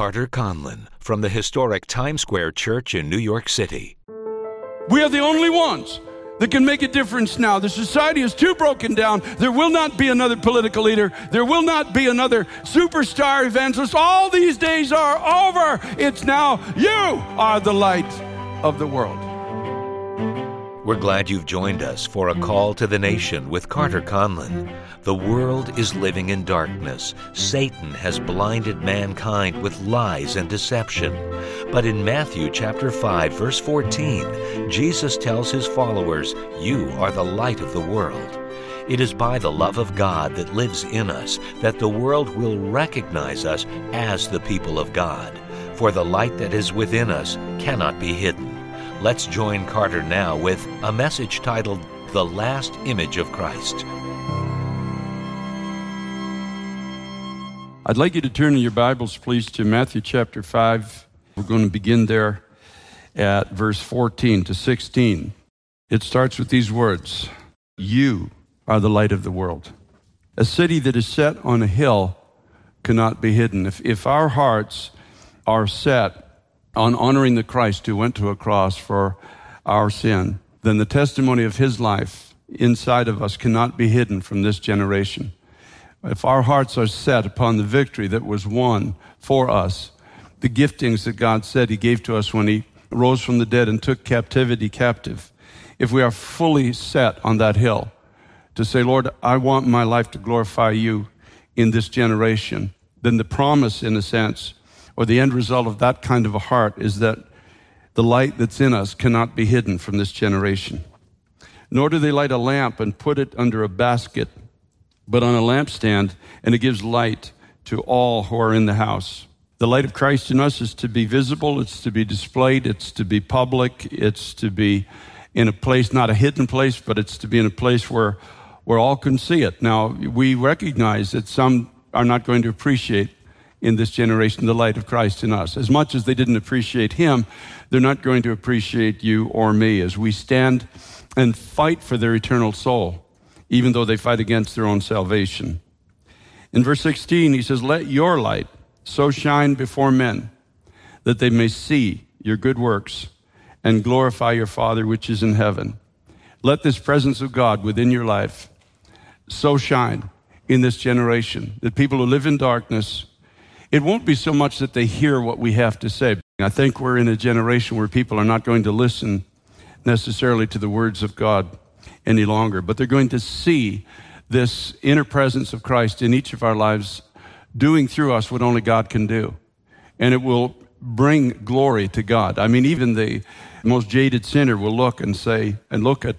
Carter Conlon from the historic Times Square Church in New York City. We are the only ones that can make a difference now. The society is too broken down. There will not be another political leader. There will not be another superstar evangelist. All these days are over. It's now you are the light of the world. We're glad you've joined us for a call to the nation with Carter Conlon. The world is living in darkness. Satan has blinded mankind with lies and deception. But in Matthew chapter 5 verse 14, Jesus tells his followers, "You are the light of the world." It is by the love of God that lives in us that the world will recognize us as the people of God. For the light that is within us cannot be hidden. Let's join Carter now with a message titled The Last Image of Christ. I'd like you to turn in your Bibles, please, to Matthew chapter 5. We're going to begin there at verse 14 to 16. It starts with these words You are the light of the world. A city that is set on a hill cannot be hidden. If, if our hearts are set on honoring the Christ who went to a cross for our sin, then the testimony of his life inside of us cannot be hidden from this generation. If our hearts are set upon the victory that was won for us, the giftings that God said he gave to us when he rose from the dead and took captivity captive, if we are fully set on that hill to say, Lord, I want my life to glorify you in this generation, then the promise, in a sense, or the end result of that kind of a heart is that the light that's in us cannot be hidden from this generation. Nor do they light a lamp and put it under a basket, but on a lampstand, and it gives light to all who are in the house. The light of Christ in us is to be visible, it's to be displayed, it's to be public, it's to be in a place, not a hidden place, but it's to be in a place where, where all can see it. Now, we recognize that some are not going to appreciate in this generation the light of Christ in us. As much as they didn't appreciate him, they're not going to appreciate you or me as we stand and fight for their eternal soul, even though they fight against their own salvation. In verse 16, he says, Let your light so shine before men that they may see your good works and glorify your Father which is in heaven. Let this presence of God within your life so shine in this generation that people who live in darkness it won't be so much that they hear what we have to say. I think we're in a generation where people are not going to listen necessarily to the words of God any longer, but they're going to see this inner presence of Christ in each of our lives doing through us what only God can do. And it will bring glory to God. I mean, even the most jaded sinner will look and say, and look at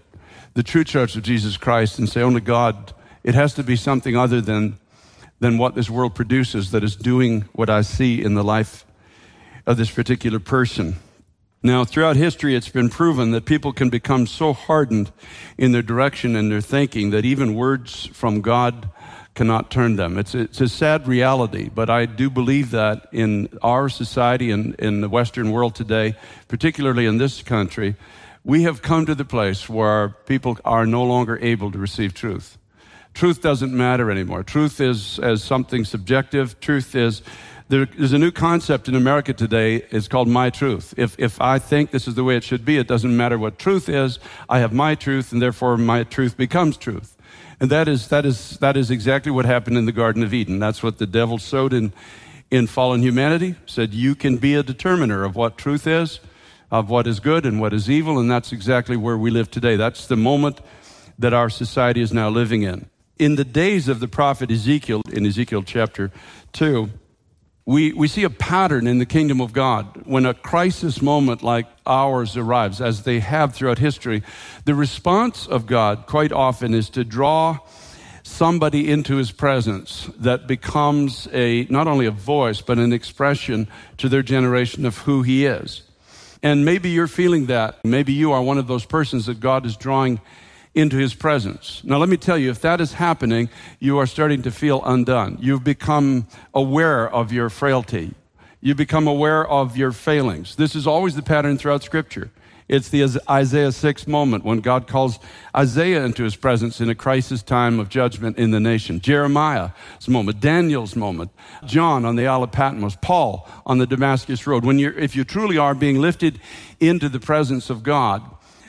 the true church of Jesus Christ and say, only God, it has to be something other than than what this world produces that is doing what I see in the life of this particular person. Now, throughout history, it's been proven that people can become so hardened in their direction and their thinking that even words from God cannot turn them. It's, it's a sad reality, but I do believe that in our society and in the Western world today, particularly in this country, we have come to the place where people are no longer able to receive truth. Truth doesn't matter anymore. Truth is as something subjective. Truth is there's a new concept in America today. It's called my truth. If, if I think this is the way it should be, it doesn't matter what truth is. I have my truth, and therefore my truth becomes truth. And that is, that is, that is exactly what happened in the Garden of Eden. That's what the devil sowed in, in fallen humanity. Said, you can be a determiner of what truth is, of what is good and what is evil, and that's exactly where we live today. That's the moment that our society is now living in in the days of the prophet Ezekiel, in Ezekiel chapter 2, we, we see a pattern in the kingdom of God. When a crisis moment like ours arrives, as they have throughout history, the response of God quite often is to draw somebody into his presence that becomes a not only a voice but an expression to their generation of who he is. And maybe you're feeling that. Maybe you are one of those persons that God is drawing into his presence. Now, let me tell you, if that is happening, you are starting to feel undone. You've become aware of your frailty. You become aware of your failings. This is always the pattern throughout Scripture. It's the Isaiah 6 moment when God calls Isaiah into his presence in a crisis time of judgment in the nation. Jeremiah's moment, Daniel's moment, John on the Isle of Patmos, Paul on the Damascus Road. When you're, if you truly are being lifted into the presence of God,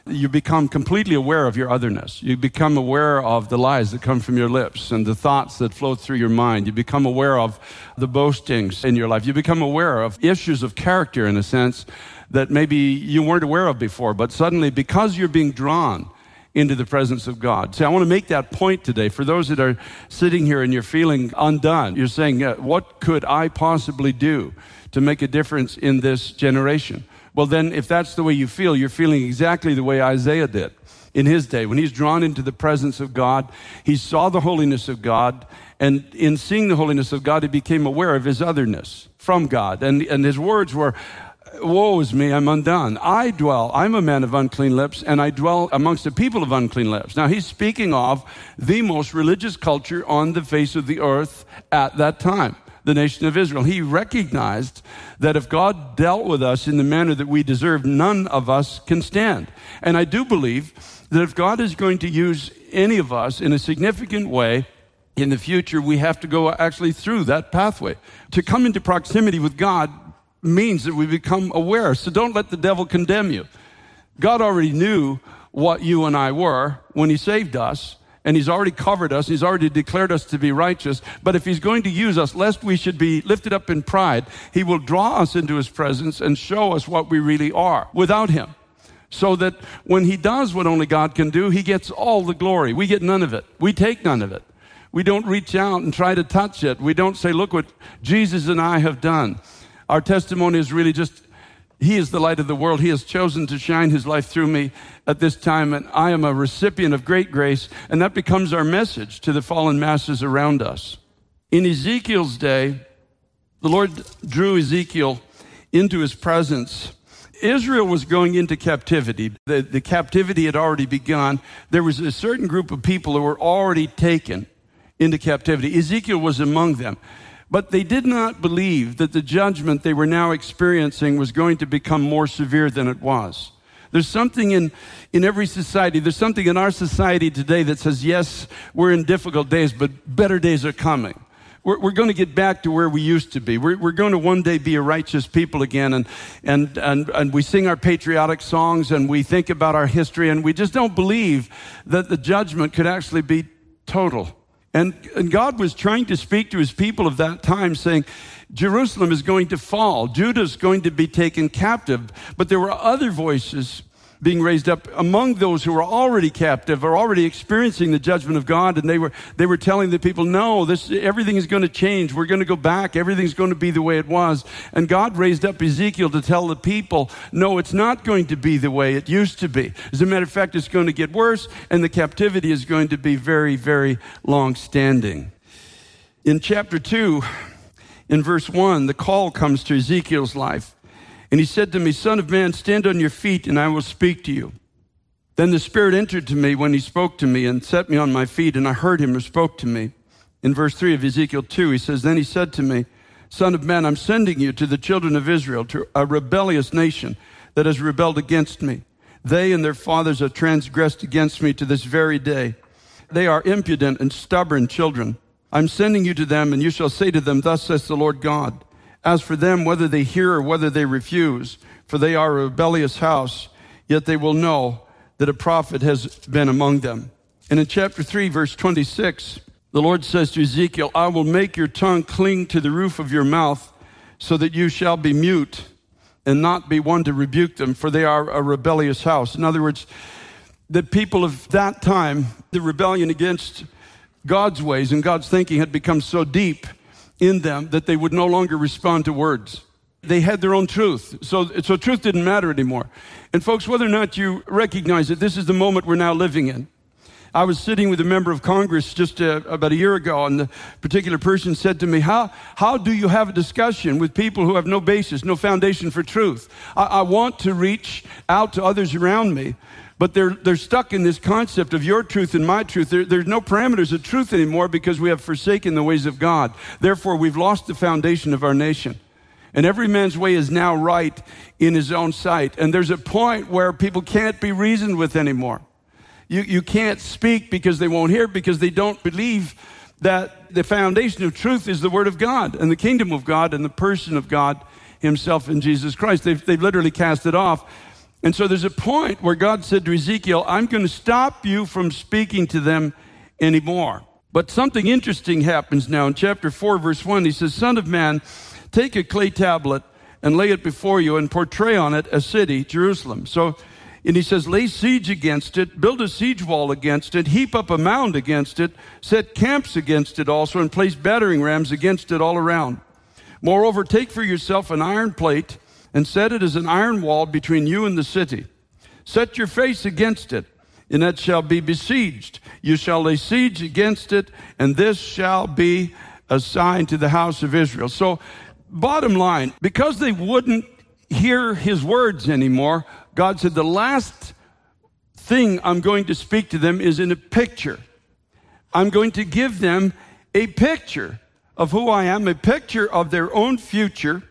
you become completely aware of your otherness. You become aware of the lies that come from your lips and the thoughts that flow through your mind. You become aware of the boastings in your life. You become aware of issues of character, in a sense, that maybe you weren't aware of before. But suddenly, because you're being drawn into the presence of God. See, I want to make that point today for those that are sitting here and you're feeling undone. You're saying, What could I possibly do to make a difference in this generation? Well, then, if that's the way you feel, you're feeling exactly the way Isaiah did in his day. When he's drawn into the presence of God, he saw the holiness of God, and in seeing the holiness of God, he became aware of his otherness from God. And, and his words were, Woe is me, I'm undone. I dwell, I'm a man of unclean lips, and I dwell amongst the people of unclean lips. Now, he's speaking of the most religious culture on the face of the earth at that time the nation of Israel. He recognized that if God dealt with us in the manner that we deserve, none of us can stand. And I do believe that if God is going to use any of us in a significant way, in the future, we have to go actually through that pathway. To come into proximity with God means that we become aware. So don't let the devil condemn you. God already knew what you and I were when He saved us and he's already covered us. He's already declared us to be righteous. But if he's going to use us, lest we should be lifted up in pride, he will draw us into his presence and show us what we really are without him. So that when he does what only God can do, he gets all the glory. We get none of it. We take none of it. We don't reach out and try to touch it. We don't say, look what Jesus and I have done. Our testimony is really just he is the light of the world. He has chosen to shine His life through me at this time, and I am a recipient of great grace, and that becomes our message to the fallen masses around us. In Ezekiel's day, the Lord drew Ezekiel into His presence. Israel was going into captivity. The, the captivity had already begun. There was a certain group of people who were already taken into captivity. Ezekiel was among them. But they did not believe that the judgment they were now experiencing was going to become more severe than it was. There's something in, in every society, there's something in our society today that says, yes, we're in difficult days, but better days are coming. We're, we're going to get back to where we used to be. We're, we're going to one day be a righteous people again. And, and, and, and we sing our patriotic songs and we think about our history and we just don't believe that the judgment could actually be total. And, and God was trying to speak to his people of that time, saying, Jerusalem is going to fall, Judah is going to be taken captive. But there were other voices being raised up among those who were already captive or already experiencing the judgment of God. And they were, they were telling the people, no, this, everything is going to change. We're going to go back. Everything's going to be the way it was. And God raised up Ezekiel to tell the people, no, it's not going to be the way it used to be. As a matter of fact, it's going to get worse and the captivity is going to be very, very long standing. In chapter 2, in verse 1, the call comes to Ezekiel's life. And he said to me, Son of man, stand on your feet and I will speak to you. Then the Spirit entered to me when he spoke to me and set me on my feet, and I heard him who spoke to me. In verse 3 of Ezekiel 2, he says, Then he said to me, Son of man, I'm sending you to the children of Israel, to a rebellious nation that has rebelled against me. They and their fathers have transgressed against me to this very day. They are impudent and stubborn children. I'm sending you to them, and you shall say to them, Thus says the Lord God. As for them, whether they hear or whether they refuse, for they are a rebellious house, yet they will know that a prophet has been among them. And in chapter 3, verse 26, the Lord says to Ezekiel, I will make your tongue cling to the roof of your mouth, so that you shall be mute and not be one to rebuke them, for they are a rebellious house. In other words, the people of that time, the rebellion against God's ways and God's thinking had become so deep in them that they would no longer respond to words. They had their own truth. So, so truth didn't matter anymore. And folks, whether or not you recognize it, this is the moment we're now living in. I was sitting with a member of Congress just uh, about a year ago, and the particular person said to me, how, how do you have a discussion with people who have no basis, no foundation for truth? I, I want to reach out to others around me, but they're, they're stuck in this concept of your truth and my truth. There, there's no parameters of truth anymore because we have forsaken the ways of God. Therefore, we've lost the foundation of our nation. And every man's way is now right in his own sight. And there's a point where people can't be reasoned with anymore. You, you can't speak because they won't hear, because they don't believe that the foundation of truth is the Word of God and the kingdom of God and the person of God Himself in Jesus Christ. They've, they've literally cast it off. And so there's a point where God said to Ezekiel, I'm going to stop you from speaking to them anymore. But something interesting happens now in chapter 4, verse 1. He says, Son of man, take a clay tablet and lay it before you and portray on it a city, Jerusalem. So, and he says, lay siege against it, build a siege wall against it, heap up a mound against it, set camps against it also, and place battering rams against it all around. Moreover, take for yourself an iron plate and set it as an iron wall between you and the city. Set your face against it, and it shall be besieged. You shall lay siege against it, and this shall be a sign to the house of Israel. So bottom line, because they wouldn't hear his words anymore, God said, The last thing I'm going to speak to them is in a picture. I'm going to give them a picture of who I am, a picture of their own future.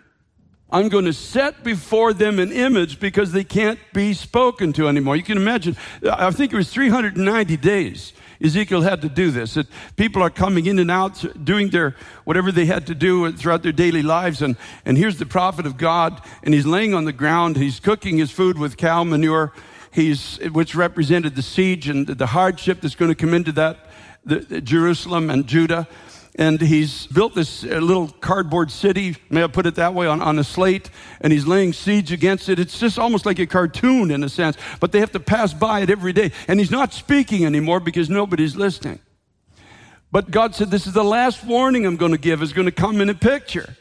I'm going to set before them an image because they can't be spoken to anymore. You can imagine, I think it was 390 days Ezekiel had to do this. That people are coming in and out, doing their whatever they had to do throughout their daily lives. And, and here's the prophet of God, and he's laying on the ground. He's cooking his food with cow manure, he's, which represented the siege and the hardship that's going to come into that, the, the Jerusalem and Judah and he's built this uh, little cardboard city, may I put it that way, on, on a slate, and he's laying siege against it. It's just almost like a cartoon in a sense, but they have to pass by it every day. And he's not speaking anymore because nobody's listening. But God said, This is the last warning I'm going to give, is going to come in a picture.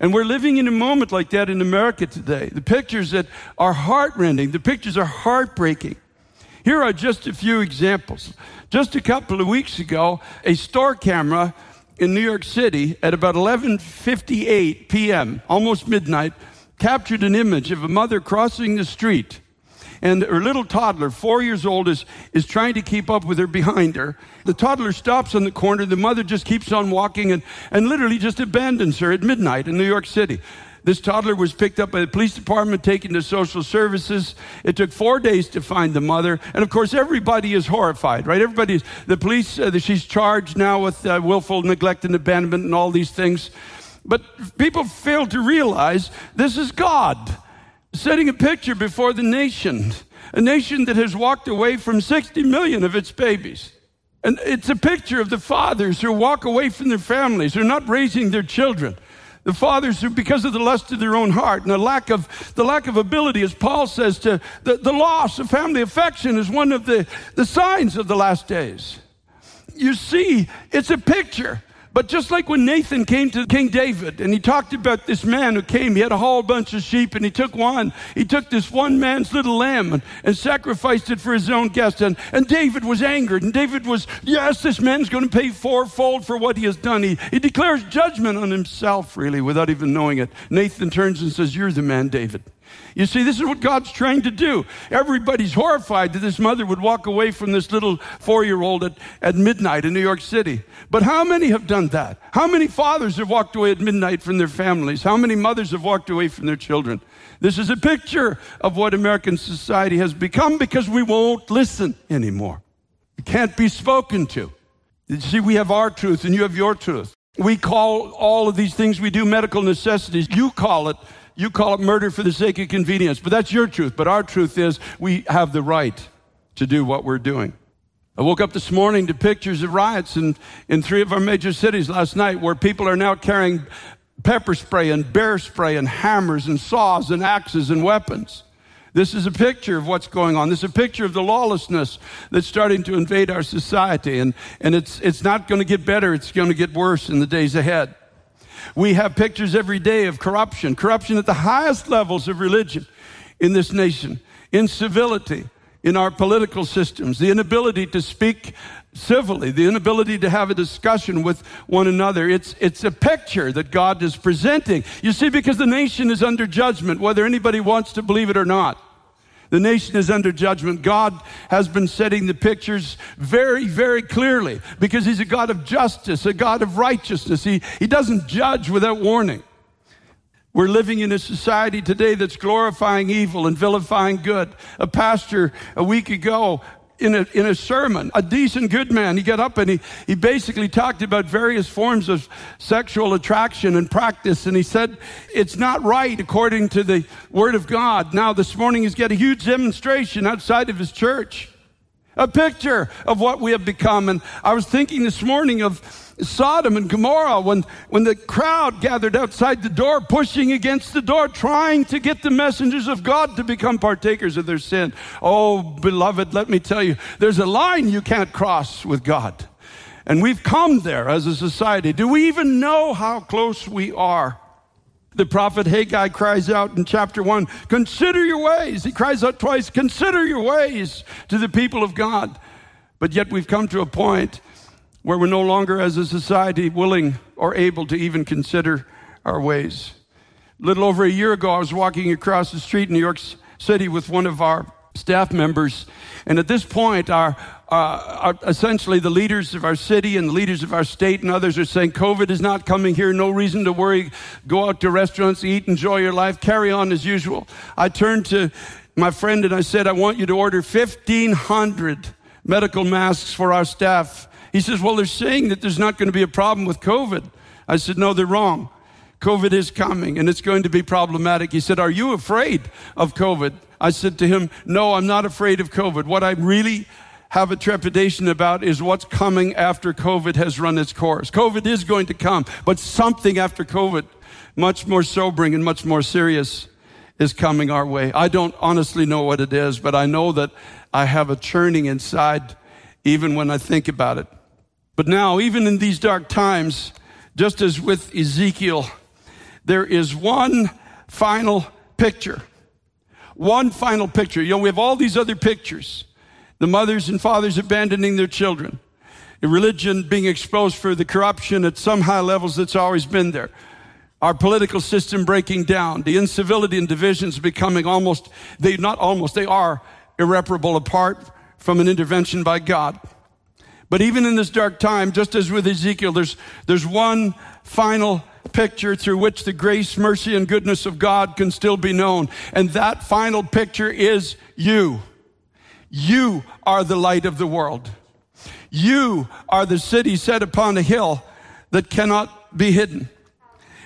And we're living in a moment like that in America today. The pictures that are heartrending, the pictures are heartbreaking. Here are just a few examples. Just a couple of weeks ago, a store camera in New York City at about 11:58 p.m., almost midnight, captured an image of a mother crossing the street. And her little toddler, four years old, is, is trying to keep up with her behind her. The toddler stops on the corner. The mother just keeps on walking and, and literally just abandons her at midnight in New York City. This toddler was picked up by the police department, taken to social services. It took four days to find the mother. And of course, everybody is horrified, right? Everybody, the police, uh, she's charged now with uh, willful neglect and abandonment and all these things. But people fail to realize this is God setting a picture before the nation, a nation that has walked away from 60 million of its babies. And it's a picture of the fathers who walk away from their families, who are not raising their children. The fathers because of the lust of their own heart and the lack of, the lack of ability, as Paul says, to the, the loss of family affection is one of the, the signs of the last days. You see, it's a picture but just like when Nathan came to King David and he talked about this man who came, he had a whole bunch of sheep and he took one. He took this one man's little lamb and, and sacrificed it for his own guest. And, and David was angered. And David was, yes, this man's going to pay fourfold for what he has done. He, he declares judgment on himself, really, without even knowing it. Nathan turns and says, You're the man, David. You see, this is what God's trying to do. Everybody's horrified that this mother would walk away from this little four year old at, at midnight in New York City. But how many have done that? How many fathers have walked away at midnight from their families? How many mothers have walked away from their children? This is a picture of what American society has become because we won't listen anymore. It can't be spoken to. You see, we have our truth and you have your truth. We call all of these things we do medical necessities. You call it you call it murder for the sake of convenience, but that's your truth. But our truth is we have the right to do what we're doing. I woke up this morning to pictures of riots in, in three of our major cities last night where people are now carrying pepper spray and bear spray and hammers and saws and axes and weapons. This is a picture of what's going on. This is a picture of the lawlessness that's starting to invade our society. And, and it's, it's not going to get better, it's going to get worse in the days ahead. We have pictures every day of corruption, corruption at the highest levels of religion in this nation, incivility in our political systems, the inability to speak civilly, the inability to have a discussion with one another. It's, it's a picture that God is presenting. You see, because the nation is under judgment, whether anybody wants to believe it or not. The nation is under judgment. God has been setting the pictures very, very clearly because He's a God of justice, a God of righteousness. He, he doesn't judge without warning. We're living in a society today that's glorifying evil and vilifying good. A pastor a week ago in a, in a sermon, a decent good man, he got up and he, he basically talked about various forms of sexual attraction and practice. And he said, it's not right according to the word of God. Now this morning he's got a huge demonstration outside of his church. A picture of what we have become. And I was thinking this morning of Sodom and Gomorrah when, when the crowd gathered outside the door, pushing against the door, trying to get the messengers of God to become partakers of their sin. Oh, beloved, let me tell you, there's a line you can't cross with God. And we've come there as a society. Do we even know how close we are? The prophet Haggai cries out in chapter one, consider your ways. He cries out twice, consider your ways to the people of God. But yet we've come to a point where we're no longer, as a society, willing or able to even consider our ways. A little over a year ago, I was walking across the street in New York City with one of our staff members. And at this point, our, uh, our, essentially the leaders of our city and the leaders of our state and others are saying, COVID is not coming here. No reason to worry. Go out to restaurants, eat, enjoy your life, carry on as usual. I turned to my friend and I said, I want you to order 1,500 medical masks for our staff he says, Well, they're saying that there's not going to be a problem with COVID. I said, No, they're wrong. COVID is coming and it's going to be problematic. He said, Are you afraid of COVID? I said to him, No, I'm not afraid of COVID. What I really have a trepidation about is what's coming after COVID has run its course. COVID is going to come, but something after COVID, much more sobering and much more serious, is coming our way. I don't honestly know what it is, but I know that I have a churning inside even when I think about it. But now, even in these dark times, just as with Ezekiel, there is one final picture. One final picture. You know, we have all these other pictures. The mothers and fathers abandoning their children. The religion being exposed for the corruption at some high levels that's always been there. Our political system breaking down. The incivility and divisions becoming almost, they not almost, they are irreparable apart from an intervention by God. But even in this dark time, just as with Ezekiel, there's, there's one final picture through which the grace, mercy, and goodness of God can still be known. And that final picture is you. You are the light of the world. You are the city set upon a hill that cannot be hidden.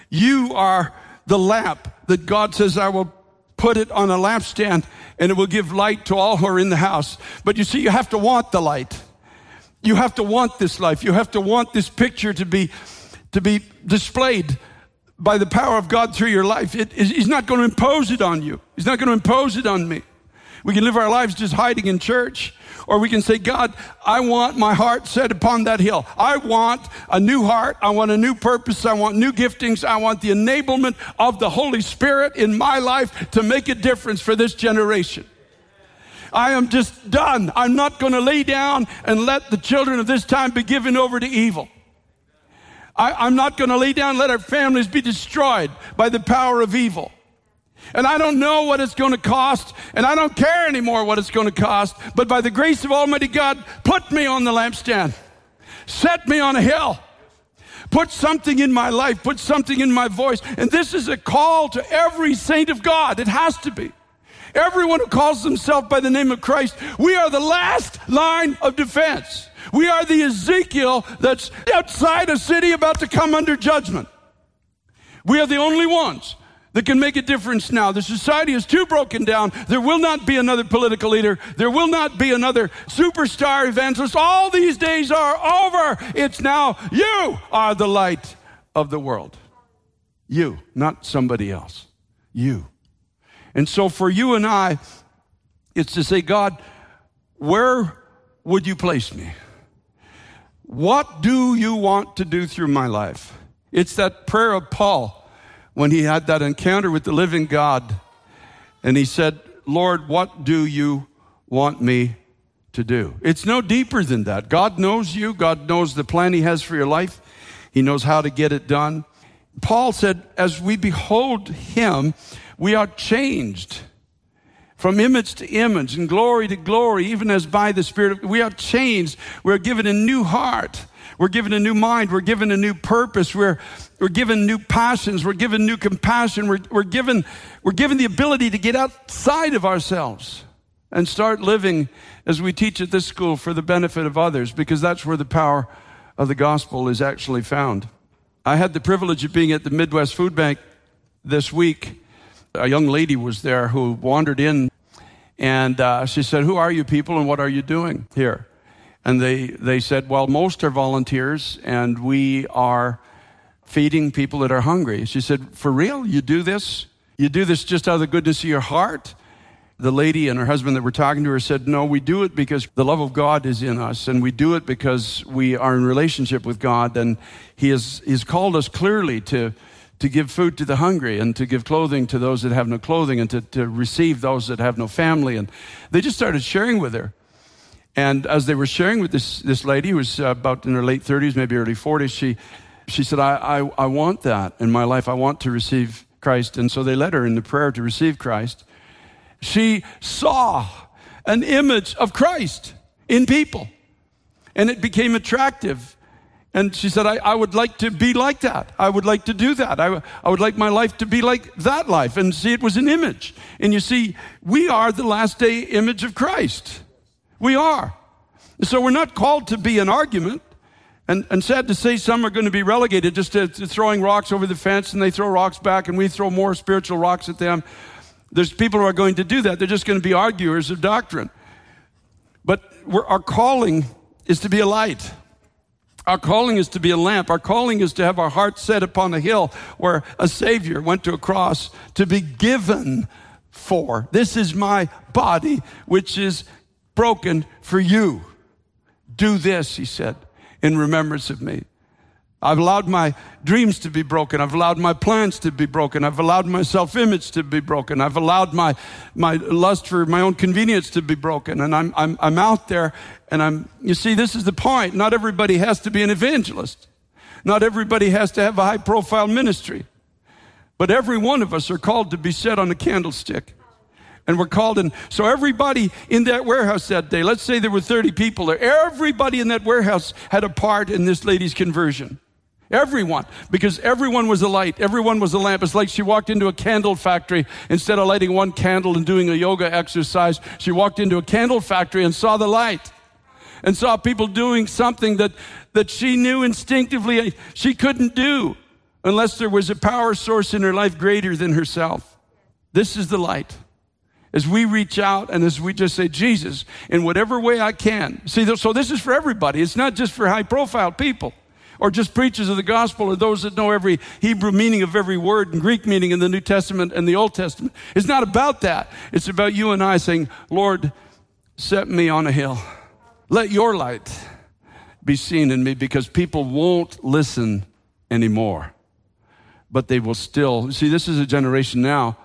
You are the lamp that God says, I will put it on a lampstand and it will give light to all who are in the house. But you see, you have to want the light. You have to want this life. You have to want this picture to be, to be displayed by the power of God through your life. It, he's not going to impose it on you. He's not going to impose it on me. We can live our lives just hiding in church, or we can say, God, I want my heart set upon that hill. I want a new heart. I want a new purpose. I want new giftings. I want the enablement of the Holy Spirit in my life to make a difference for this generation. I am just done. I'm not going to lay down and let the children of this time be given over to evil. I, am not going to lay down and let our families be destroyed by the power of evil. And I don't know what it's going to cost, and I don't care anymore what it's going to cost, but by the grace of Almighty God, put me on the lampstand. Set me on a hill. Put something in my life, put something in my voice. And this is a call to every saint of God. It has to be. Everyone who calls himself by the name of Christ, we are the last line of defense. We are the Ezekiel that's outside a city about to come under judgment. We are the only ones that can make a difference now. The society is too broken down. There will not be another political leader. There will not be another superstar evangelist. All these days are over. It's now you are the light of the world. You, not somebody else. You. And so for you and I, it's to say, God, where would you place me? What do you want to do through my life? It's that prayer of Paul when he had that encounter with the living God. And he said, Lord, what do you want me to do? It's no deeper than that. God knows you. God knows the plan he has for your life. He knows how to get it done. Paul said, as we behold him, we are changed from image to image and glory to glory, even as by the Spirit of, we are changed. We're given a new heart. We're given a new mind. We're given a new purpose. We're, we're given new passions. We're given new compassion. We're, we're, given, we're given the ability to get outside of ourselves and start living as we teach at this school for the benefit of others, because that's where the power of the gospel is actually found. I had the privilege of being at the Midwest Food Bank this week. A young lady was there who wandered in and uh, she said, Who are you people and what are you doing here? And they, they said, Well, most are volunteers and we are feeding people that are hungry. She said, For real? You do this? You do this just out of the goodness of your heart? The lady and her husband that were talking to her said, No, we do it because the love of God is in us, and we do it because we are in relationship with God, and He has He's called us clearly to, to give food to the hungry and to give clothing to those that have no clothing and to, to receive those that have no family. And they just started sharing with her. And as they were sharing with this, this lady who was uh, about in her late 30s, maybe early 40s, she, she said, I, I, I want that in my life. I want to receive Christ. And so they led her in the prayer to receive Christ she saw an image of Christ in people. And it became attractive. And she said, I, I, would like to be like that. I would like to do that. I, I would like my life to be like that life. And see, it was an image. And you see, we are the last day image of Christ. We are. So we're not called to be an argument. And, and sad to say, some are going to be relegated just to, to throwing rocks over the fence and they throw rocks back and we throw more spiritual rocks at them. There's people who are going to do that. They're just going to be arguers of doctrine. But our calling is to be a light. Our calling is to be a lamp. Our calling is to have our heart set upon a hill where a Savior went to a cross to be given for. This is my body, which is broken for you. Do this, he said, in remembrance of me. I've allowed my dreams to be broken. I've allowed my plans to be broken. I've allowed my self image to be broken. I've allowed my, my lust for my own convenience to be broken. And I'm, I'm, I'm out there and I'm, you see, this is the point. Not everybody has to be an evangelist. Not everybody has to have a high profile ministry. But every one of us are called to be set on a candlestick. And we're called in. So everybody in that warehouse that day, let's say there were 30 people there, everybody in that warehouse had a part in this lady's conversion. Everyone, because everyone was a light, everyone was a lamp. It's like she walked into a candle factory. Instead of lighting one candle and doing a yoga exercise, she walked into a candle factory and saw the light and saw people doing something that, that she knew instinctively she couldn't do unless there was a power source in her life greater than herself. This is the light. As we reach out and as we just say, Jesus, in whatever way I can. See, so this is for everybody. It's not just for high profile people or just preachers of the gospel or those that know every Hebrew meaning of every word and Greek meaning in the New Testament and the Old Testament. It's not about that. It's about you and I saying, Lord, set me on a hill. Let your light be seen in me because people won't listen anymore. But they will still. See, this is a generation now,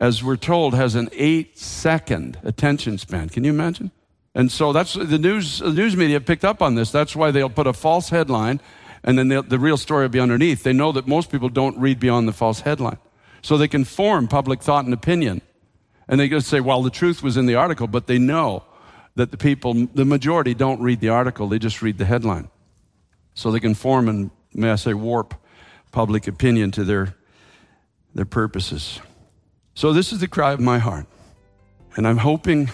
as we're told, has an eight second attention span. Can you imagine? And so that's the news, the news media picked up on this. That's why they'll put a false headline and then the real story will be underneath. They know that most people don't read beyond the false headline. So they can form public thought and opinion. And they just say, well, the truth was in the article, but they know that the people, the majority don't read the article, they just read the headline. So they can form and, may I say, warp public opinion to their, their purposes. So this is the cry of my heart. And I'm hoping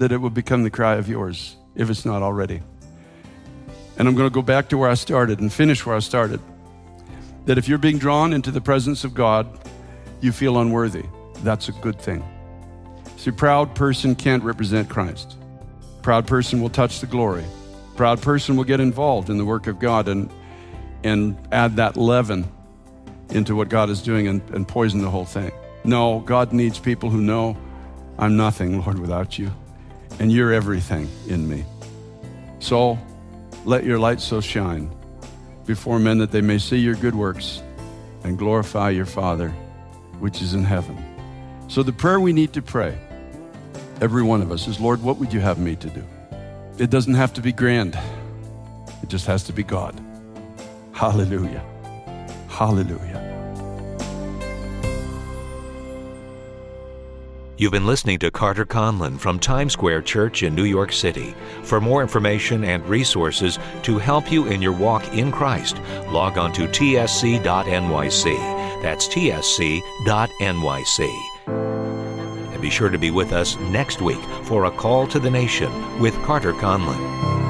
that it will become the cry of yours, if it's not already. And I'm going to go back to where I started and finish where I started. That if you're being drawn into the presence of God, you feel unworthy. That's a good thing. See, proud person can't represent Christ. Proud person will touch the glory. Proud person will get involved in the work of God and, and add that leaven into what God is doing and, and poison the whole thing. No, God needs people who know I'm nothing, Lord, without you and you're everything in me. So let your light so shine before men that they may see your good works and glorify your Father which is in heaven. So the prayer we need to pray, every one of us, is Lord, what would you have me to do? It doesn't have to be grand, it just has to be God. Hallelujah. Hallelujah. You've been listening to Carter Conlon from Times Square Church in New York City. For more information and resources to help you in your walk in Christ, log on to tsc.nyc. That's tsc.nyc. And be sure to be with us next week for a call to the nation with Carter Conlon.